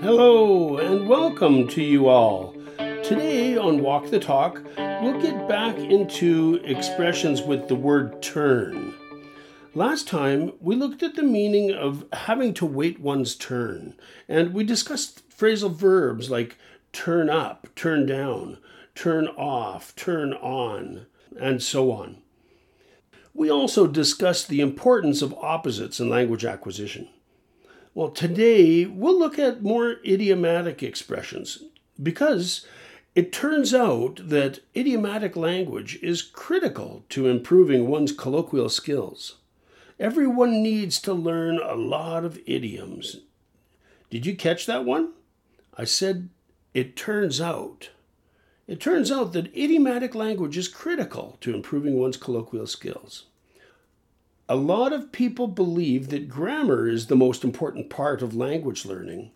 Hello and welcome to you all. Today on Walk the Talk, we'll get back into expressions with the word turn. Last time, we looked at the meaning of having to wait one's turn, and we discussed phrasal verbs like turn up, turn down, turn off, turn on, and so on. We also discussed the importance of opposites in language acquisition. Well, today we'll look at more idiomatic expressions because it turns out that idiomatic language is critical to improving one's colloquial skills. Everyone needs to learn a lot of idioms. Did you catch that one? I said, it turns out. It turns out that idiomatic language is critical to improving one's colloquial skills. A lot of people believe that grammar is the most important part of language learning.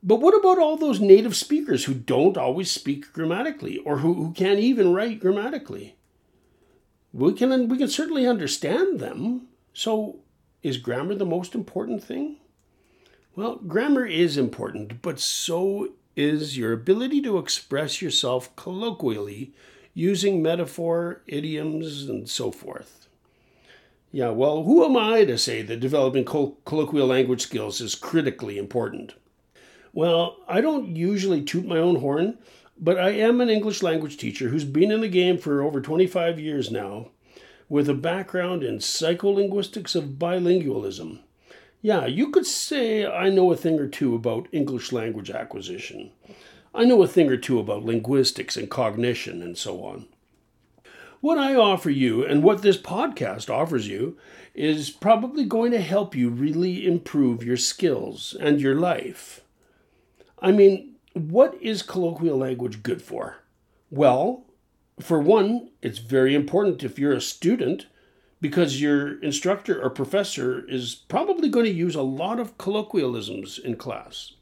But what about all those native speakers who don't always speak grammatically or who, who can't even write grammatically? We can, we can certainly understand them. So, is grammar the most important thing? Well, grammar is important, but so is your ability to express yourself colloquially using metaphor, idioms, and so forth. Yeah, well, who am I to say that developing colloquial language skills is critically important? Well, I don't usually toot my own horn, but I am an English language teacher who's been in the game for over 25 years now, with a background in psycholinguistics of bilingualism. Yeah, you could say I know a thing or two about English language acquisition. I know a thing or two about linguistics and cognition and so on. What I offer you and what this podcast offers you is probably going to help you really improve your skills and your life. I mean, what is colloquial language good for? Well, for one, it's very important if you're a student because your instructor or professor is probably going to use a lot of colloquialisms in class.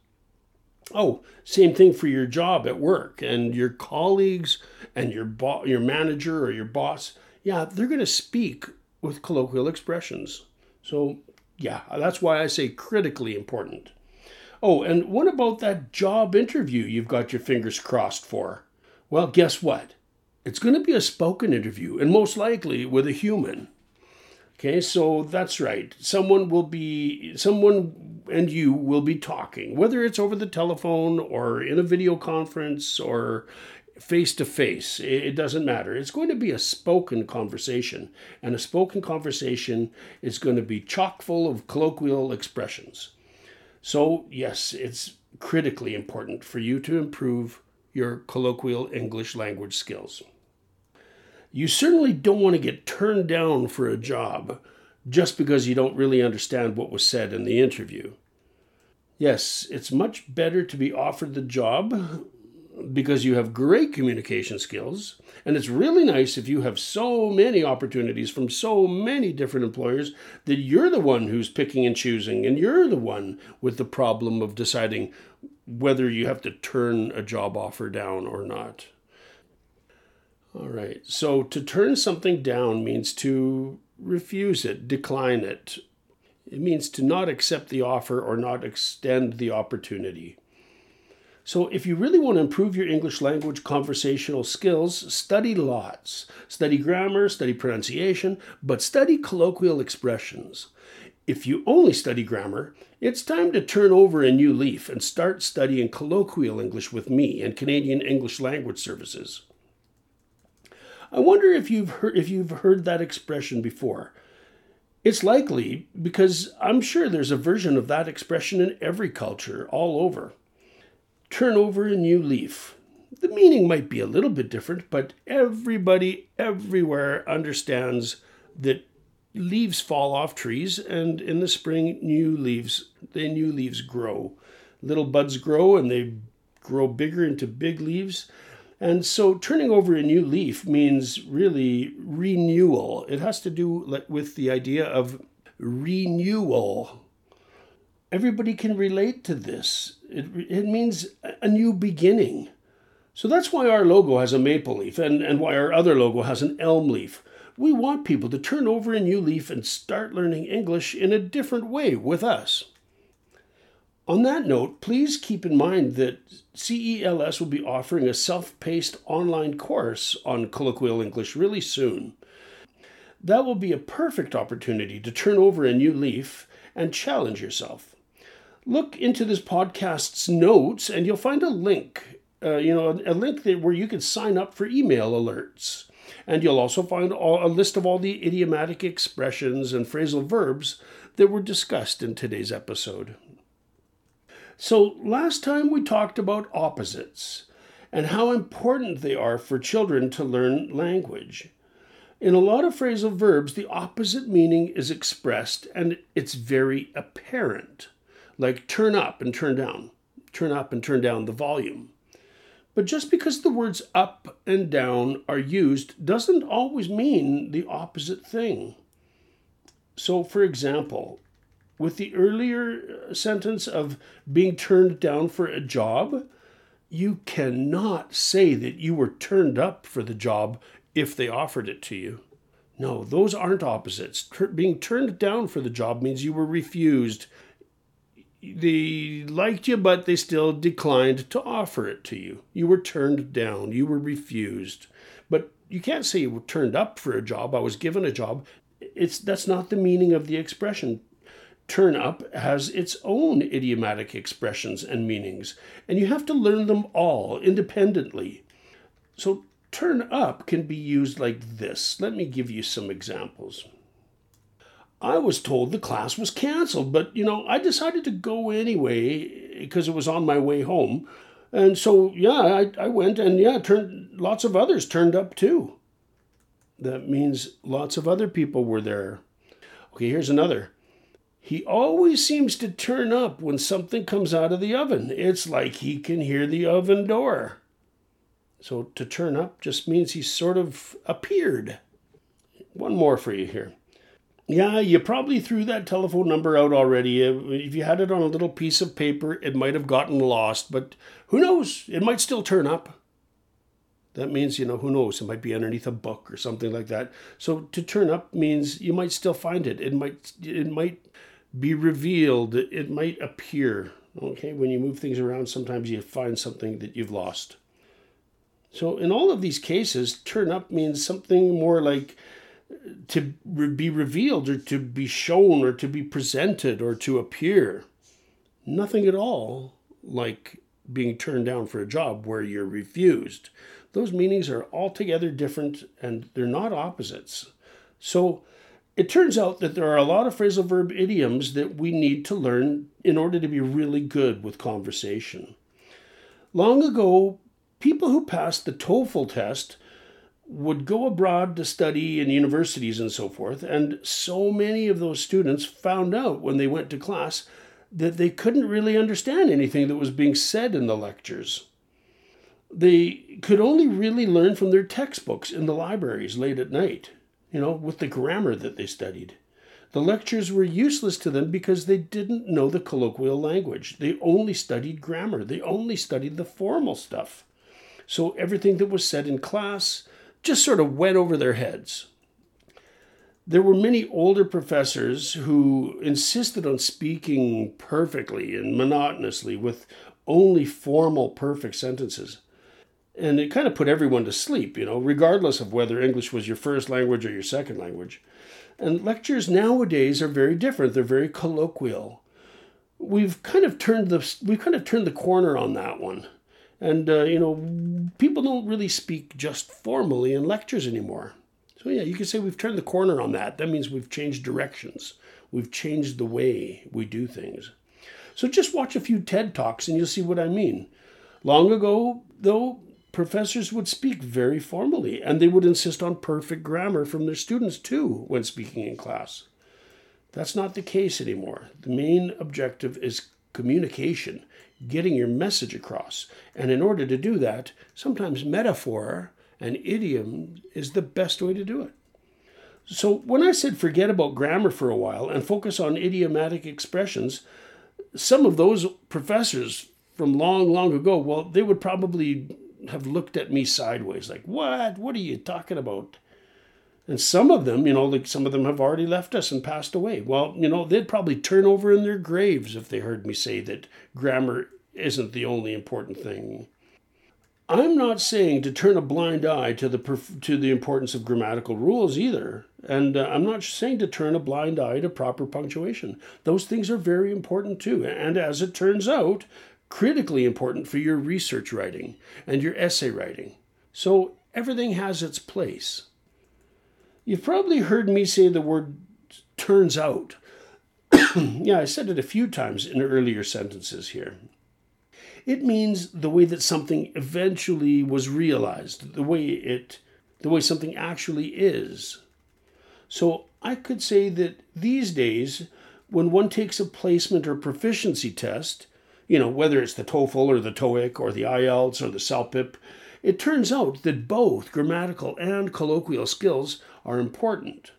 Oh, same thing for your job at work and your colleagues and your bo- your manager or your boss. Yeah, they're going to speak with colloquial expressions. So, yeah, that's why I say critically important. Oh, and what about that job interview you've got your fingers crossed for? Well, guess what? It's going to be a spoken interview and most likely with a human. Okay, so that's right. Someone will be, someone and you will be talking, whether it's over the telephone or in a video conference or face to face. It doesn't matter. It's going to be a spoken conversation, and a spoken conversation is going to be chock full of colloquial expressions. So, yes, it's critically important for you to improve your colloquial English language skills. You certainly don't want to get turned down for a job just because you don't really understand what was said in the interview. Yes, it's much better to be offered the job because you have great communication skills. And it's really nice if you have so many opportunities from so many different employers that you're the one who's picking and choosing, and you're the one with the problem of deciding whether you have to turn a job offer down or not. All right. So to turn something down means to refuse it, decline it. It means to not accept the offer or not extend the opportunity. So, if you really want to improve your English language conversational skills, study lots. Study grammar, study pronunciation, but study colloquial expressions. If you only study grammar, it's time to turn over a new leaf and start studying colloquial English with me and Canadian English Language Services. I wonder if you've heard if you've heard that expression before. It's likely because I'm sure there's a version of that expression in every culture all over. Turn over a new leaf. The meaning might be a little bit different, but everybody everywhere understands that leaves fall off trees and in the spring new leaves the new leaves grow. Little buds grow and they grow bigger into big leaves and so turning over a new leaf means really renewal. It has to do with the idea of renewal. Everybody can relate to this. It, it means a new beginning. So that's why our logo has a maple leaf and, and why our other logo has an elm leaf. We want people to turn over a new leaf and start learning English in a different way with us. On that note, please keep in mind that CELS will be offering a self paced online course on colloquial English really soon. That will be a perfect opportunity to turn over a new leaf and challenge yourself. Look into this podcast's notes and you'll find a link, uh, you know, a, link that, where you can sign up for email alerts. And you'll also find all, a list of all the idiomatic expressions and phrasal verbs that were discussed in today's episode. So, last time we talked about opposites and how important they are for children to learn language. In a lot of phrasal verbs, the opposite meaning is expressed and it's very apparent, like turn up and turn down, turn up and turn down the volume. But just because the words up and down are used doesn't always mean the opposite thing. So, for example, with the earlier uh, sentence of being turned down for a job, you cannot say that you were turned up for the job if they offered it to you. No, those aren't opposites. being turned down for the job means you were refused. They liked you, but they still declined to offer it to you. You were turned down. You were refused. But you can't say you were turned up for a job. I was given a job. It's that's not the meaning of the expression turn up has its own idiomatic expressions and meanings, and you have to learn them all independently. So, turn up can be used like this. Let me give you some examples. I was told the class was canceled, but you know, I decided to go anyway because it was on my way home. And so, yeah, I, I went and yeah, turned, lots of others turned up too. That means lots of other people were there. Okay, here's another. He always seems to turn up when something comes out of the oven. It's like he can hear the oven door. So to turn up just means he sort of appeared. One more for you here. Yeah, you probably threw that telephone number out already. If you had it on a little piece of paper, it might have gotten lost, but who knows? It might still turn up. That means, you know, who knows? It might be underneath a book or something like that. So to turn up means you might still find it. It might it might be revealed. It might appear. Okay, when you move things around, sometimes you find something that you've lost. So, in all of these cases, turn up means something more like uh, to be revealed or to be shown or to be presented or to appear. Nothing at all like being turned down for a job where you're refused. Those meanings are altogether different and they're not opposites. So, it turns out that there are a lot of phrasal verb idioms that we need to learn in order to be really good with conversation. Long ago, people who passed the TOEFL test would go abroad to study in universities and so forth, and so many of those students found out when they went to class that they couldn't really understand anything that was being said in the lectures. They could only really learn from their textbooks in the libraries late at night you know, with the grammar that they studied. The lectures were useless to them because they didn't know the colloquial language. They only studied grammar, they only studied the formal stuff. So everything that was said in class just sort of went over their heads. There were many older professors who insisted on speaking perfectly and monotonously with only formal perfect sentences and it kind of put everyone to sleep, you know, regardless of whether English was your first language or your second language. And lectures nowadays are very different. They're very colloquial. We've kind of turned the we've kind of turned the corner on that one, and uh, you know, people don't really speak just formally in lectures anymore. So yeah, you could say we've turned the corner on that. That means we've changed directions. We've changed the way we do things. So just watch a few TED Talks and you'll see what I mean. Long ago, though, professors would speak very formally and they would insist on perfect grammar from their students too when speaking in class. That's not the case anymore. The main objective is communication, getting your message across. And in order to do that, sometimes metaphor and idiom is the best way to do it. So when I said forget about grammar for a while and focus on idiomatic expressions, some of those professors from long, long ago, well, they would probably have looked at me sideways, like, what? What are you talking about? And some of them, you know, like some of them have already left us and passed away. Well, you know, they'd probably turn over in their graves if they heard me say that grammar isn't the only important thing. I'm not saying to turn a blind eye to the to the importance of grammatical rules either, and uh, I'm not saying to turn a blind eye to proper punctuation. Those things are very important too, and as it turns out, critically important for your research writing and your essay writing. So everything has its place. You've probably heard me say the word turns out. yeah, I said it a few times in earlier sentences here. It means the way that something eventually was realized, the way it the way something actually is. So I could say that these days when one takes a placement or proficiency test, you know, whether it's the TOEFL or the TOEIC or the IELTS or the CELPIP, it turns out that both grammatical and colloquial skills are important.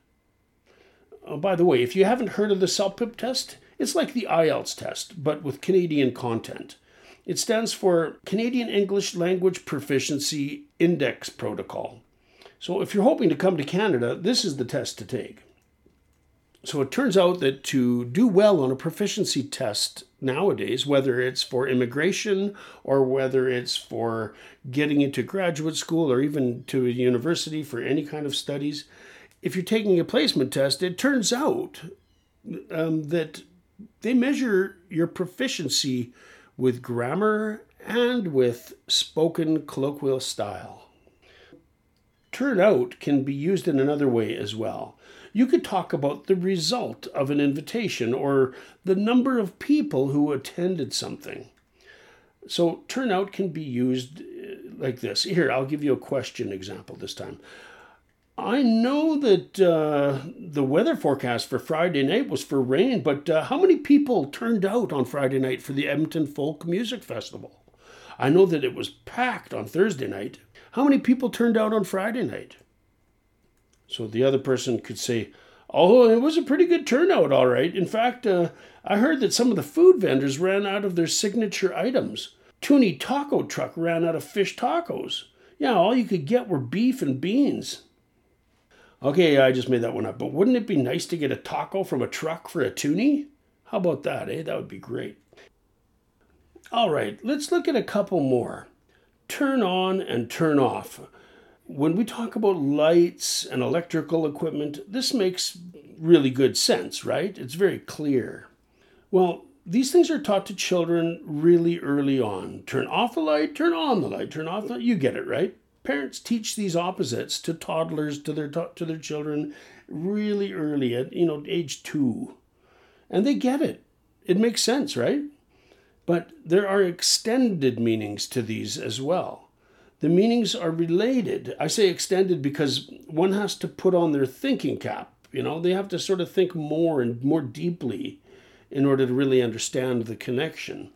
Oh, by the way, if you haven't heard of the CELPIP test, it's like the IELTS test, but with Canadian content. It stands for Canadian English Language Proficiency Index Protocol. So if you're hoping to come to Canada, this is the test to take. So it turns out that to do well on a proficiency test nowadays, whether it's for immigration or whether it's for getting into graduate school or even to a university for any kind of studies, if you're taking a placement test, it turns out um, that they measure your proficiency with grammar and with spoken colloquial style. Turnout can be used in another way as well you could talk about the result of an invitation or the number of people who attended something. So, turnout can be used uh, like this. Here, I'll give you a question example this time. I know that uh, the weather forecast for Friday night was for rain, but uh, how many people turned out on Friday night for the Edmonton Folk Music Festival? I know that it was packed on Thursday night. How many people turned out on Friday night? So the other person could say, Oh, it was a pretty good turnout, all right. In fact, uh, I heard that some of the food vendors ran out of their signature items. Toonie Taco Truck ran out of fish tacos. Yeah, all you could get were beef and beans. Okay, I just made that one up, but wouldn't it be nice to get a taco from a truck for a toonie? How about that, eh? That would be great. All right, let's look at a couple more. Turn on and turn off when we talk about lights and electrical equipment, this makes really good sense, right? It's very clear. Well, these things are taught to children really early on. Turn off the light, turn on the light, turn off the you get it, right? Parents teach these opposites to toddlers to their to their children really early at, you know, age 2. And they get it. It makes sense, right? But there are extended meanings to these as well the meanings are related. I say extended because one has to put on their thinking cap. You know, they have to sort of think more and more deeply in order to really understand the connection.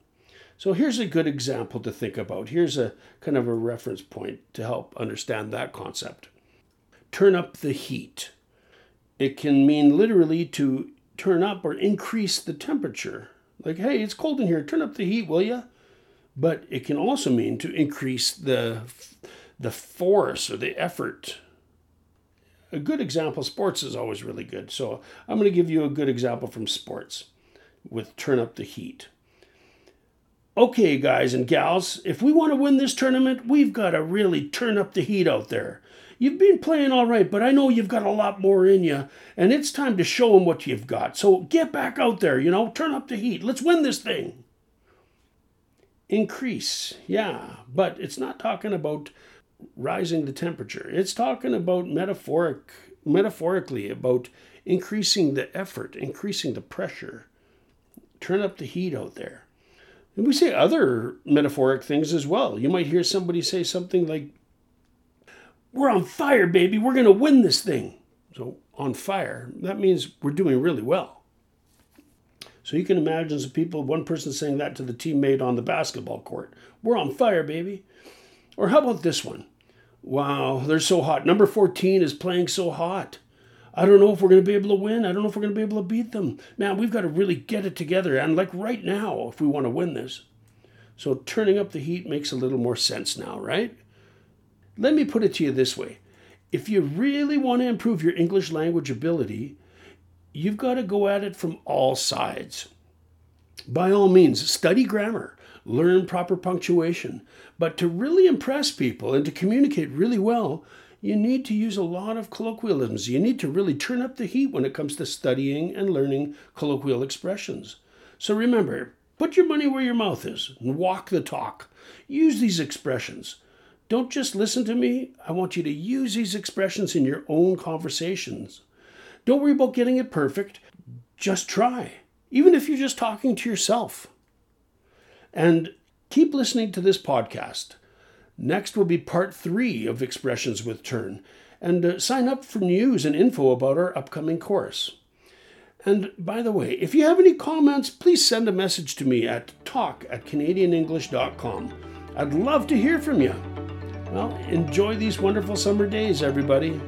So here's a good example to think about. Here's a kind of a reference point to help understand that concept. Turn up the heat. It can mean literally to turn up or increase the temperature. Like, hey, it's cold in here, turn up the heat, will you? but it can also mean to increase the the force or the effort. A good example, sports is always really good. So I'm going to give you a good example from sports with turn up the heat. Okay, guys and gals, if we want to win this tournament, we've got to really turn up the heat out there. You've been playing all right, but I know you've got a lot more in you, and it's time to show them what you've got. So get back out there, you know, turn up the heat. Let's win this thing increase. Yeah, but it's not talking about rising the temperature. It's talking about metaphoric metaphorically about increasing the effort, increasing the pressure. Turn up the heat out there. And we say other metaphoric things as well. You might hear somebody say something like, We're on fire, baby. We're going to win this thing. So, on fire, that means we're doing really well. So you can imagine some people, one person saying that to the teammate on the basketball court. We're on fire, baby. Or how about this one? Wow, they're so hot. Number 14 is playing so hot. I don't know if we're going to be able to win. I don't know if we're going to be able to beat them. Man, we've got to really get it together. And like right now, if we want to win this. So turning up the heat makes a little more sense now, right? Let me put it to you this way if you really want to improve your English language ability, you've got to go at it from all sides. By all means, study grammar, learn proper punctuation, but to really impress people and to communicate really well, you need to use a lot of colloquialisms. You need to really turn up the heat when it comes to studying and learning colloquial expressions. So remember, put your money where your mouth is and walk the talk. Use these expressions. Don't just listen to me. I want you to use these expressions in your own conversations. Don't worry about getting it perfect. Just try, even if you're just talking to yourself. And keep listening to this podcast. Next will be part three of Expressions with Turn. And uh, sign up for news and info about our upcoming course. And by the way, if you have any comments, please send a message to me at talk at canadianenglish.com. I'd love to hear from you. Well, enjoy these wonderful summer days, everybody.